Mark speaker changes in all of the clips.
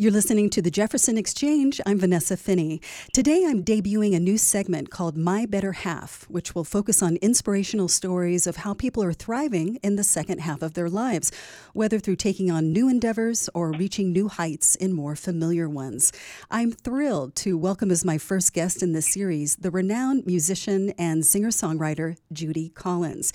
Speaker 1: You're listening to the Jefferson Exchange. I'm Vanessa Finney. Today I'm debuting a new segment called My Better Half, which will focus on inspirational stories of how people are thriving in the second half of their lives, whether through taking on new endeavors or reaching new heights in more familiar ones. I'm thrilled to welcome as my first guest in this series the renowned musician and singer songwriter Judy Collins.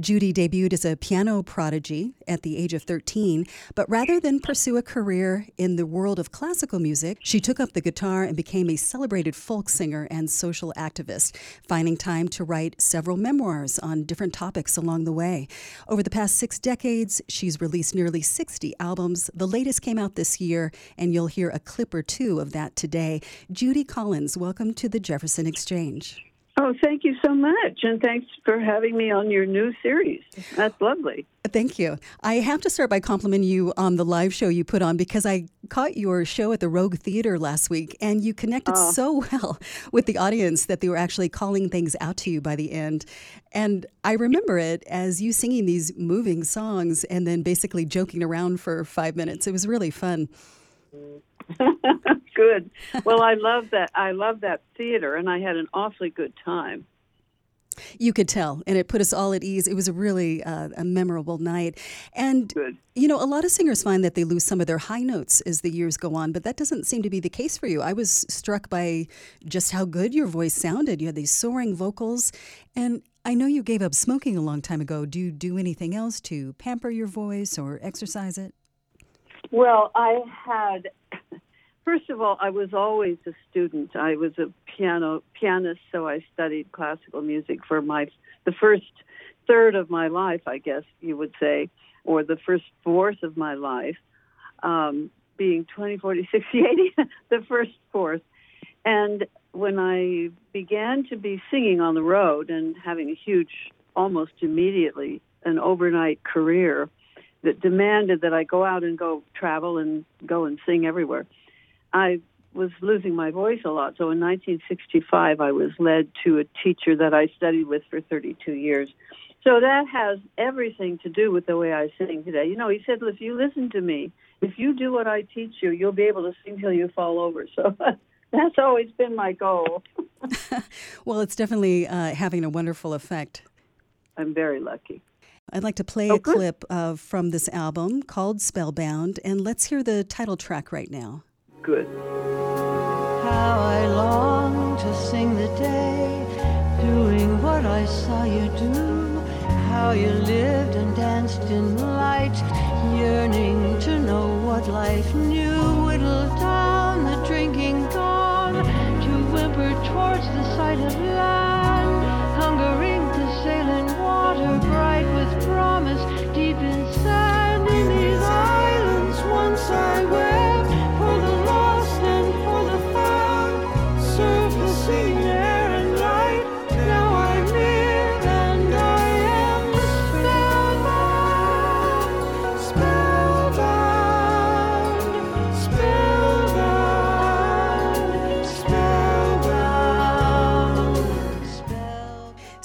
Speaker 1: Judy debuted as a piano prodigy at the age of 13, but rather than pursue a career in the world world of classical music, she took up the guitar and became a celebrated folk singer and social activist, finding time to write several memoirs on different topics along the way. Over the past six decades, she's released nearly 60 albums. The latest came out this year, and you'll hear a clip or two of that today. Judy Collins, welcome to the Jefferson Exchange.
Speaker 2: Oh, thank you so much. And thanks for having me on your new series. That's lovely.
Speaker 1: Thank you. I have to start by complimenting you on the live show you put on because I caught your show at the Rogue Theater last week and you connected oh. so well with the audience that they were actually calling things out to you by the end. And I remember it as you singing these moving songs and then basically joking around for five minutes. It was really fun.
Speaker 2: good. Well, I love that. I love that theater, and I had an awfully good time.
Speaker 1: You could tell, and it put us all at ease. It was a really uh, a memorable night. And,
Speaker 2: Good.
Speaker 1: you know, a lot of singers find that they lose some of their high notes as the years go on, but that doesn't seem to be the case for you. I was struck by just how good your voice sounded. You had these soaring vocals. And I know you gave up smoking a long time ago. Do you do anything else to pamper your voice or exercise it?
Speaker 2: Well, I had First of all, I was always a student. I was a piano pianist, so I studied classical music for my the first third of my life, I guess you would say, or the first fourth of my life, um, being 20, 40, 60, 80, the first fourth. And when I began to be singing on the road and having a huge, almost immediately, an overnight career that demanded that I go out and go travel and go and sing everywhere I was losing my voice a lot. So in 1965, I was led to a teacher that I studied with for 32 years. So that has everything to do with the way I sing today. You know, he said, if you listen to me, if you do what I teach you, you'll be able to sing till you fall over. So that's always been my goal.
Speaker 1: well, it's definitely uh, having a wonderful effect.
Speaker 2: I'm very lucky.
Speaker 1: I'd like to play oh, a good. clip uh, from this album called Spellbound, and let's hear the title track right now
Speaker 2: good.
Speaker 3: How I long to sing the day, doing what I saw you do. How you lived and danced in light, yearning to know what life knew. Whittle down the drinking dawn to whimper towards the sight of land,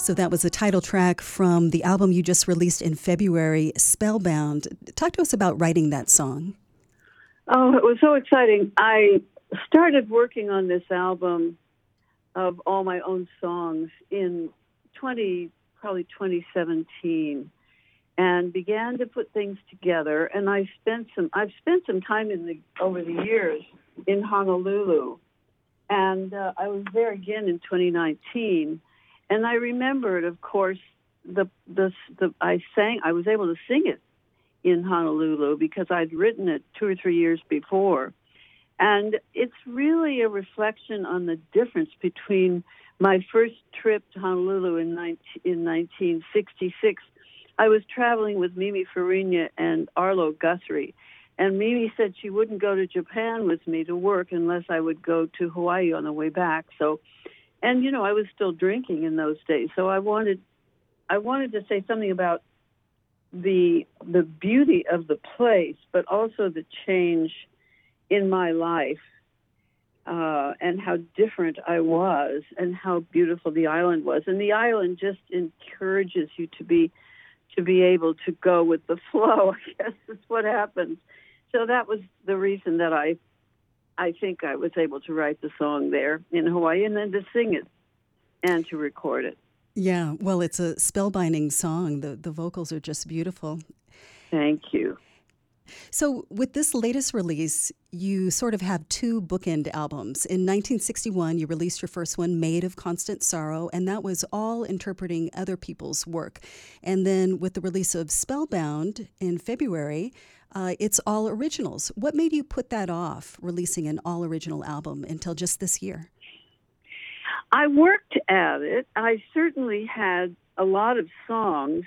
Speaker 1: So that was the title track from the album you just released in February, Spellbound. Talk to us about writing that song.
Speaker 2: Oh, it was so exciting. I started working on this album of all my own songs in 20 probably 2017 and began to put things together and I spent some I've spent some time in the over the years in Honolulu and uh, I was there again in 2019 and I remembered, of course, the, the the I sang. I was able to sing it in Honolulu because I'd written it two or three years before, and it's really a reflection on the difference between my first trip to Honolulu in 19, in 1966. I was traveling with Mimi Fariña and Arlo Guthrie. And Mimi said she wouldn't go to Japan with me to work unless I would go to Hawaii on the way back. So and you know I was still drinking in those days, so I wanted I wanted to say something about the the beauty of the place, but also the change in my life uh, and how different I was, and how beautiful the island was. And the island just encourages you to be to be able to go with the flow. I guess is what happens. So that was the reason that I I think I was able to write the song there in Hawaii and then to sing it and to record it.
Speaker 1: Yeah, well, it's a spellbinding song. The the vocals are just beautiful.
Speaker 2: Thank you.
Speaker 1: So, with this latest release, you sort of have two bookend albums. In 1961, you released your first one, Maid of Constant Sorrow, and that was all interpreting other people's work. And then with the release of Spellbound in February, uh, it's all originals. What made you put that off, releasing an all original album until just this year?
Speaker 2: I worked at it. I certainly had a lot of songs.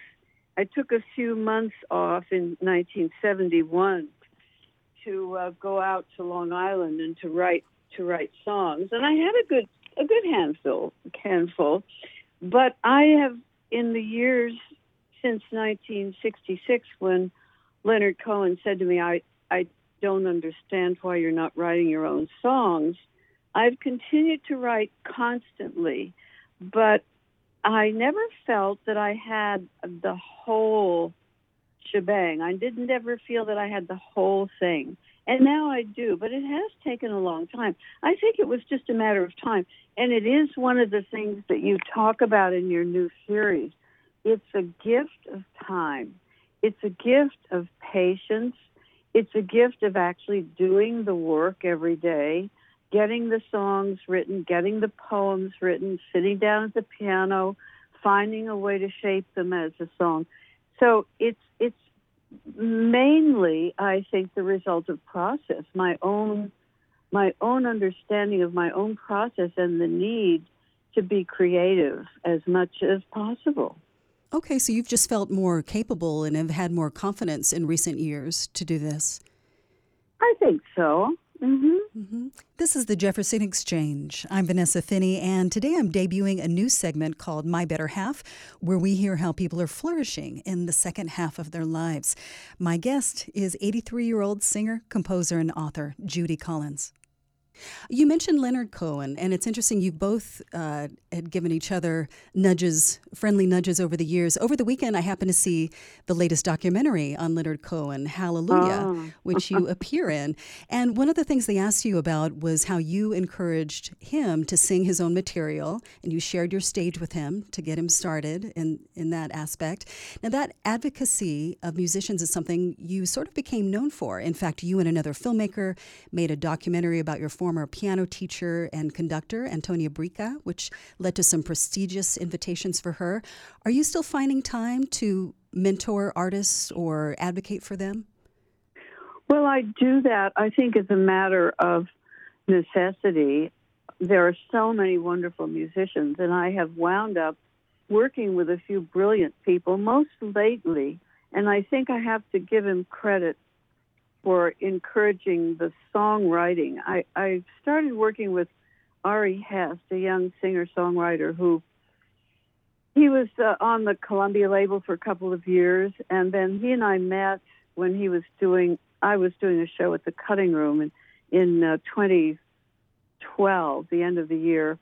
Speaker 2: I took a few months off in 1971 to uh, go out to Long Island and to write to write songs, and I had a good a good handful handful. But I have in the years since 1966 when Leonard Cohen said to me, I, I don't understand why you're not writing your own songs. I've continued to write constantly, but I never felt that I had the whole shebang. I didn't ever feel that I had the whole thing. And now I do, but it has taken a long time. I think it was just a matter of time. And it is one of the things that you talk about in your new series. It's a gift of time. It's a gift of patience. It's a gift of actually doing the work every day, getting the songs written, getting the poems written, sitting down at the piano, finding a way to shape them as a song. So it's it's mainly, I think, the result of process, my own my own understanding of my own process and the need to be creative as much as possible.
Speaker 1: Okay, so you've just felt more capable and have had more confidence in recent years to do this.
Speaker 2: I think so. Mm-hmm.
Speaker 1: Mm-hmm. This is the Jefferson Exchange. I'm Vanessa Finney, and today I'm debuting a new segment called My Better Half, where we hear how people are flourishing in the second half of their lives. My guest is 83 year old singer, composer, and author Judy Collins. You mentioned Leonard Cohen, and it's interesting. You both uh, had given each other nudges, friendly nudges over the years. Over the weekend, I happened to see the latest documentary on Leonard Cohen, Hallelujah, oh. which you appear in. And one of the things they asked you about was how you encouraged him to sing his own material, and you shared your stage with him to get him started in, in that aspect. Now, that advocacy of musicians is something you sort of became known for. In fact, you and another filmmaker made a documentary about your former piano teacher and conductor, Antonia Brico, which led to some prestigious invitations for her. Are you still finding time to mentor artists or advocate for them?
Speaker 2: Well, I do that, I think, as a matter of necessity. There are so many wonderful musicians, and I have wound up working with a few brilliant people, most lately. And I think I have to give him credit for encouraging the songwriting. I, I started working with Ari Hest, a young singer songwriter who he was uh, on the Columbia label for a couple of years, and then he and I met when he was doing. I was doing a show at the Cutting Room in in uh, 2012, the end of the year,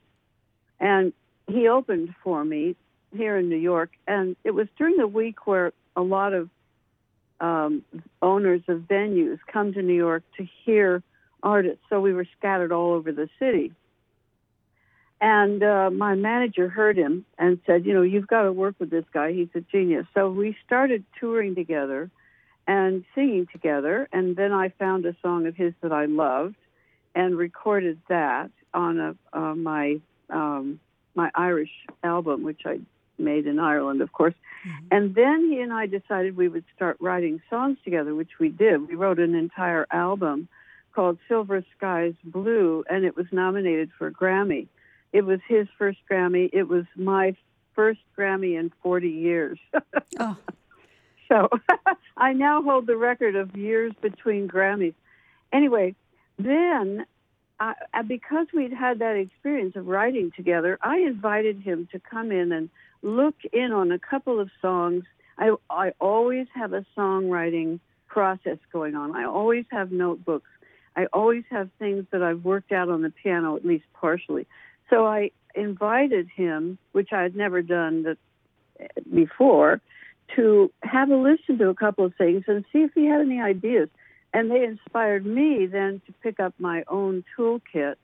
Speaker 2: and he opened for me here in New York, and it was during the week where a lot of um, owners of venues come to New York to hear artists. So we were scattered all over the city. And uh, my manager heard him and said, You know, you've got to work with this guy. He's a genius. So we started touring together and singing together. And then I found a song of his that I loved and recorded that on a, uh, my um, my Irish album, which I made in Ireland, of course. Mm-hmm. And then he and I decided we would start writing songs together, which we did. We wrote an entire album called Silver Skies Blue, and it was nominated for a Grammy. It was his first Grammy. It was my first Grammy in 40 years. oh. So I now hold the record of years between Grammys. Anyway, then I, because we'd had that experience of writing together, I invited him to come in and look in on a couple of songs. I, I always have a songwriting process going on. I always have notebooks. I always have things that I've worked out on the piano, at least partially. So I invited him, which I had never done before, to have a listen to a couple of things and see if he had any ideas. And they inspired me then to pick up my own toolkit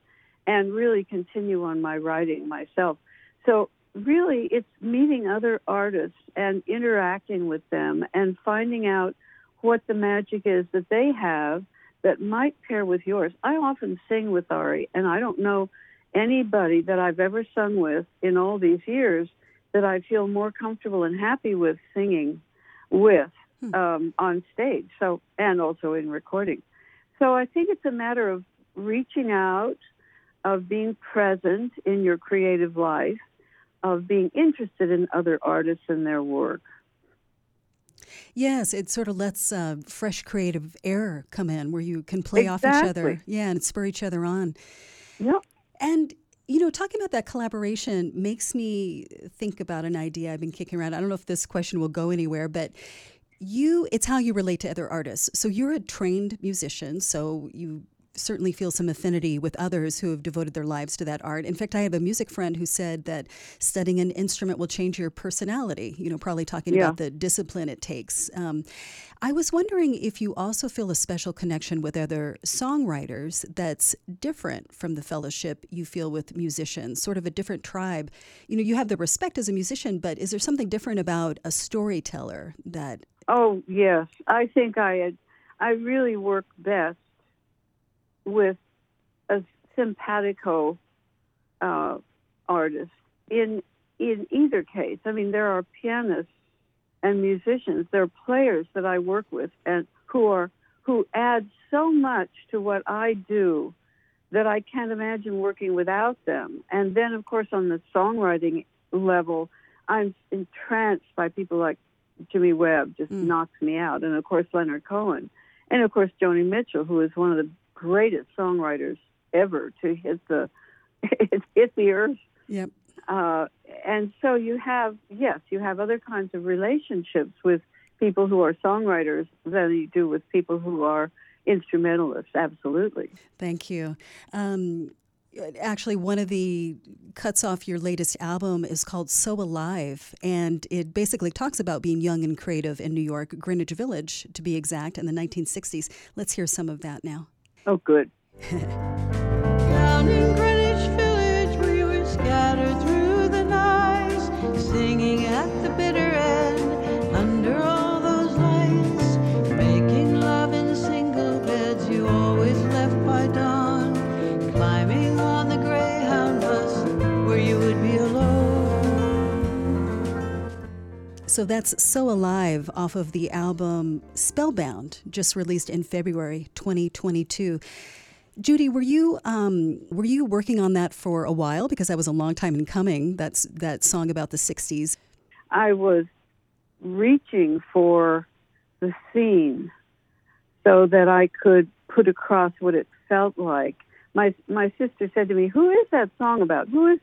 Speaker 2: and really continue on my writing myself. So, really, it's meeting other artists and interacting with them and finding out what the magic is that they have that might pair with yours. I often sing with Ari, and I don't know anybody that I've ever sung with in all these years that I feel more comfortable and happy with singing with hmm. um, on stage. So and also in recording. So I think it's a matter of reaching out, of being present in your creative life, of being interested in other artists and their work.
Speaker 1: Yes, it sort of lets uh, fresh creative air come in where you can play
Speaker 2: exactly.
Speaker 1: off each other. Yeah, and spur each other on.
Speaker 2: Yep.
Speaker 1: And you know, talking about that collaboration makes me think about an idea I've been kicking around. I don't know if this question will go anywhere, but you it's how you relate to other artists. So you're a trained musician, so you certainly feel some affinity with others who have devoted their lives to that art. In fact, I have a music friend who said that studying an instrument will change your personality, you know, probably talking
Speaker 2: yeah.
Speaker 1: about the discipline it takes. Um, I was wondering if you also feel a special connection with other songwriters that's different from the fellowship you feel with musicians, sort of a different tribe. You know, you have the respect as a musician, but is there something different about a storyteller that?
Speaker 2: Oh, yes. I think I had, I really work best with a simpatico uh, artist in in either case. I mean, there are pianists and musicians, there are players that I work with and who are who add so much to what I do that I can't imagine working without them. And then, of course, on the songwriting level, I'm entranced by people like Jimmy Webb, just mm. knocks me out, and of course Leonard Cohen, and of course Joni Mitchell, who is one of the greatest songwriters ever to hit the hit the earth.
Speaker 1: Yep.
Speaker 2: Uh, and so you have yes, you have other kinds of relationships with people who are songwriters than you do with people who are instrumentalists. Absolutely.
Speaker 1: Thank you. Um, actually one of the cuts off your latest album is called so alive and it basically talks about being young and creative in new york greenwich village to be exact in the 1960s let's hear some of that now
Speaker 2: Oh, good.
Speaker 3: Down in Greenwich Village, we were scattered through the night, singing
Speaker 1: So that's So Alive off of the album Spellbound, just released in February 2022. Judy, were you um, were you working on that for a while because that was a long time in coming? That's that song about the '60s.
Speaker 2: I was reaching for the scene so that I could put across what it felt like. My my sister said to me, "Who is that song about? Who is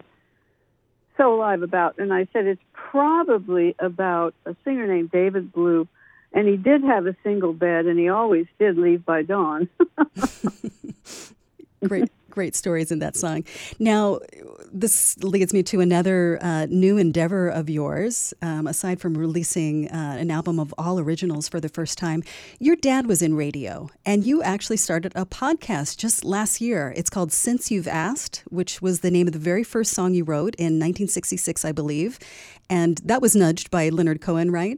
Speaker 2: so alive about?" And I said, "It's probably about a singer named David Blue." And he did have a single bed, and he always did leave by dawn.
Speaker 1: great, great stories in that song. Now, this leads me to another uh, new endeavor of yours. Um, aside from releasing uh, an album of all originals for the first time, your dad was in radio, and you actually started a podcast just last year. It's called Since You've Asked, which was the name of the very first song you wrote in 1966, I believe. And that was nudged by Leonard Cohen, right?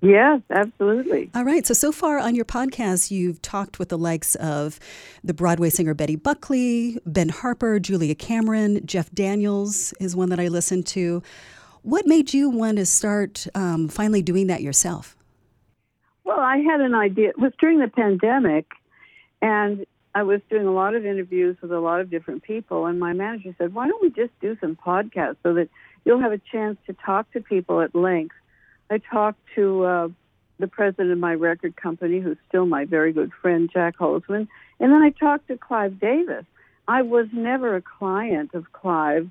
Speaker 2: Yes, absolutely.
Speaker 1: All right. So, so far on your podcast, you've talked with the likes of the Broadway singer Betty Buckley, Ben Harper, Julia Cameron, Jeff Daniels is one that I listened to. What made you want to start um, finally doing that yourself?
Speaker 2: Well, I had an idea. It was during the pandemic, and I was doing a lot of interviews with a lot of different people, and my manager said, Why don't we just do some podcasts so that you'll have a chance to talk to people at length? I talked to uh, the president of my record company, who's still my very good friend, Jac Holzman, and then I talked to Clive Davis. I was never a client of Clive,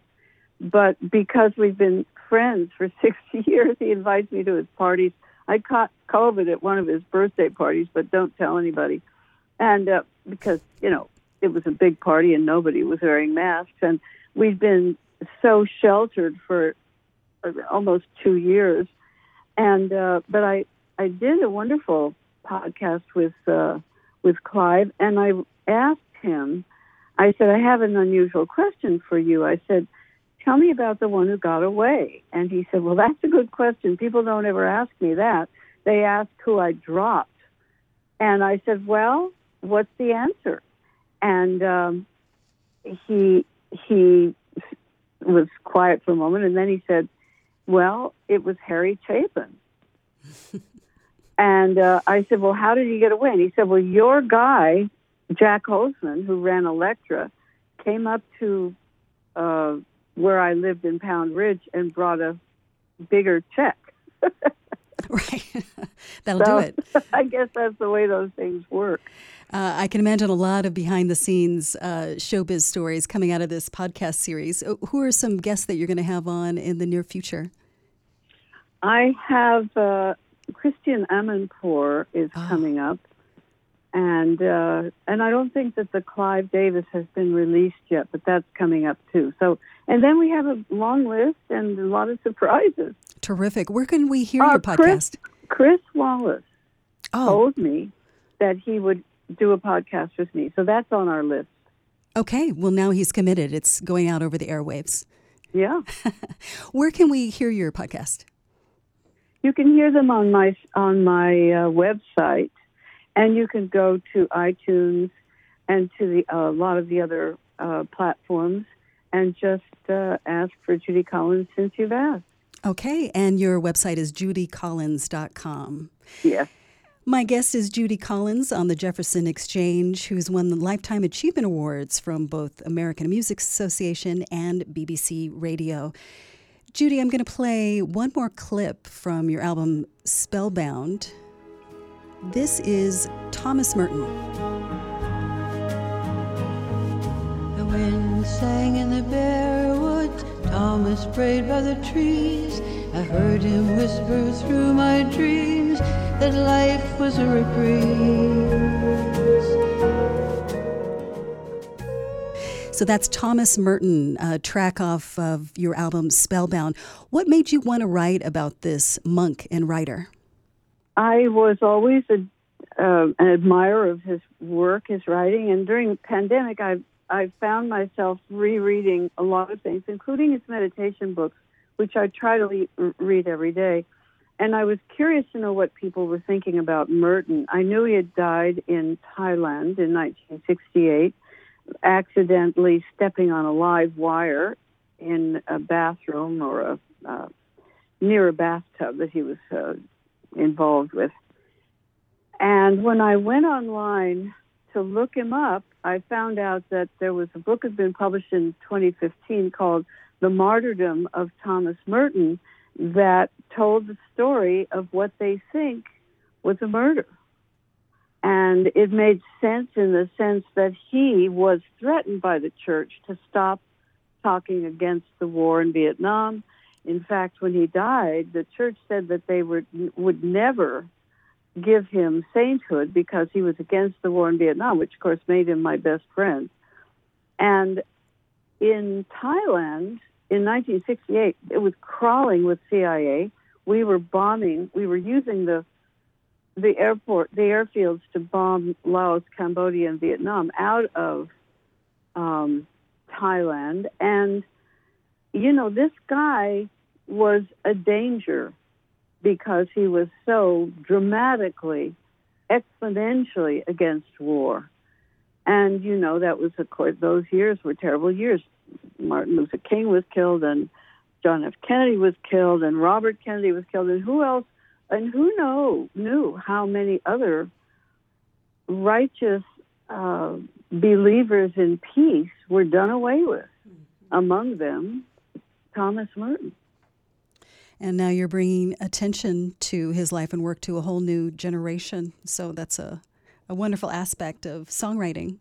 Speaker 2: but because we've been friends for 60 years, he invites me to his parties. I caught COVID at one of his birthday parties, but don't tell anybody. And uh, because, you know, it was a big party and nobody was wearing masks. And we've been so sheltered for uh, almost two years and uh, but I I did a wonderful podcast with uh, with Clive, and I asked him, I said, I have an unusual question for you. I said, Tell me about the one who got away. And he said, Well, that's a good question. People don't ever ask me that. They ask who I dropped. And I said, Well, what's the answer? And um, he he was quiet for a moment, and then he said, "Well, it was Harry Chapin." and uh, I said, "Well, how did he get away?" And he said, "Well, your guy, Jac Holzman, who ran Elektra, came up to uh, where I lived in Pound Ridge and brought a bigger check."
Speaker 1: right, that'll so, do it.
Speaker 2: I guess that's the way those things work.
Speaker 1: Uh, I can imagine a lot of behind the scenes uh, showbiz stories coming out of this podcast series. Uh, who are some guests that you're going to have on in the near future?
Speaker 2: I have uh, Christiane Amanpour is oh. coming up, and uh, and I don't think that the Clive Davis has been released yet, but that's coming up too. So and then we have a long list and a lot of surprises.
Speaker 1: Terrific. Where can we hear uh, your podcast?
Speaker 2: Chris, Chris Wallace oh. told me that he would do a podcast with me. So that's on our list.
Speaker 1: Okay. Well, now he's committed. It's going out over the airwaves.
Speaker 2: Yeah.
Speaker 1: Where can we hear your podcast?
Speaker 2: You can hear them on my on my uh, website, and you can go to iTunes and to the a uh, lot of the other uh, platforms, and just uh, ask for Judy Collins since you've asked.
Speaker 1: Okay, and your website is judycollins.com.
Speaker 2: Yes.
Speaker 1: My guest is Judy Collins on the Jefferson Exchange, who's won the Lifetime Achievement Awards from both American Music Association and BBC Radio. Judy, I'm going to play one more clip from your album Spellbound. This is Thomas Merton.
Speaker 3: The wind sang in the bare woods, Thomas prayed by the trees. I heard him whisper through my dreams that life was a reprise.
Speaker 1: So that's Thomas Merton, a track off of your album Spellbound. What made you want to write about this monk and writer?
Speaker 2: I was always a, uh, an admirer of his work, his writing, and during the pandemic, I I found myself rereading a lot of things, including his meditation books, which I try to le- read every day and I was curious to know what people were thinking about Merton. I knew he had died in Thailand in 1968, accidentally stepping on a live wire in a bathroom or a uh, near a bathtub that he was uh, involved with. And when I went online to look him up, I found out that there was a book that had been published in 2015 called "The Martyrdom of Thomas Merton." that told the story of what they think was a murder. And it made sense in the sense that he was threatened by the church to stop talking against the war in Vietnam. In fact, when he died, the church said that they would would never give him sainthood because he was against the war in Vietnam, which of course made him my best friend. And in Thailand, in 1968, it was crawling with CIA. We were bombing. We were using the the airport, the airfields to bomb Laos, Cambodia, and Vietnam out of um, Thailand. And you know, this guy was a danger because he was so dramatically, exponentially against war. And you know, that was of course those years were terrible years. Martin Luther King was killed, and John F. Kennedy was killed, and Robert Kennedy was killed, and who else? And who know knew how many other righteous uh, believers in peace were done away with. Mm-hmm. Among them, Thomas Merton.
Speaker 1: And now you're bringing attention to his life and work to a whole new generation. So that's a, a wonderful aspect of songwriting.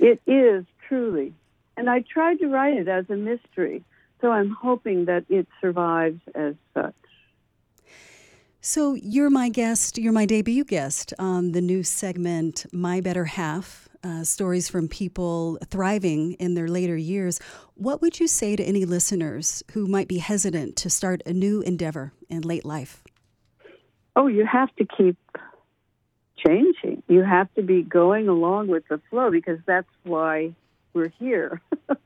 Speaker 2: It is truly. And I tried to write it as a mystery, so I'm hoping that it survives as such.
Speaker 1: So you're my guest, you're my debut guest on the new segment, My Better Half. Uh, stories from people thriving in their later years. What would you say to any listeners who might be hesitant to start a new endeavor in late life?
Speaker 2: Oh, you have to keep changing. You have to be going along with the flow because that's why we're here.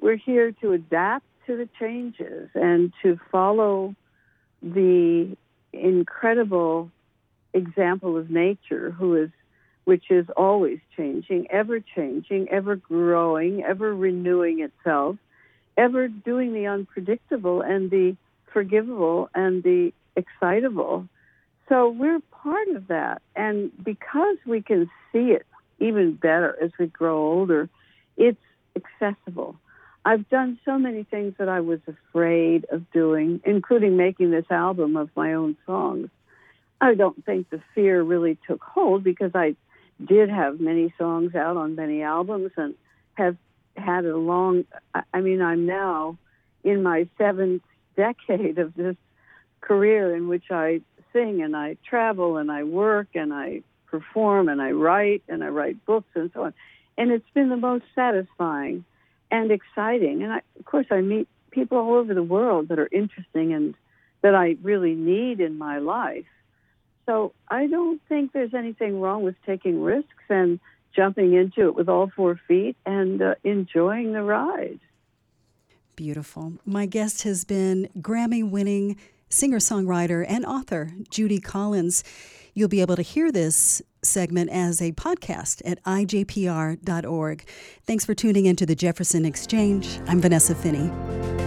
Speaker 2: we're here to adapt to the changes and to follow the incredible example of nature who is which is always changing, ever changing, ever growing, ever renewing itself, ever doing the unpredictable and the forgivable and the excitable. So we're part of that. And because we can see it even better as we grow older, it's accessible. I've done so many things that I was afraid of doing, including making this album of my own songs. I don't think the fear really took hold because I did have many songs out on many albums and have had a long, I mean, I'm now in my seventh decade of this career in which I sing and I travel and I work and I perform and I write and I write books and so on. And it's been the most satisfying and exciting. And I, of course, I meet people all over the world that are interesting and that I really need in my life. So I don't think there's anything wrong with taking risks and jumping into it with all four feet and uh, enjoying the ride.
Speaker 1: Beautiful. My guest has been Grammy winning singer songwriter and author Judy Collins. You'll be able to hear this segment as a podcast at ijpr.org. Thanks for tuning into the Jefferson Exchange. I'm Vanessa Finney.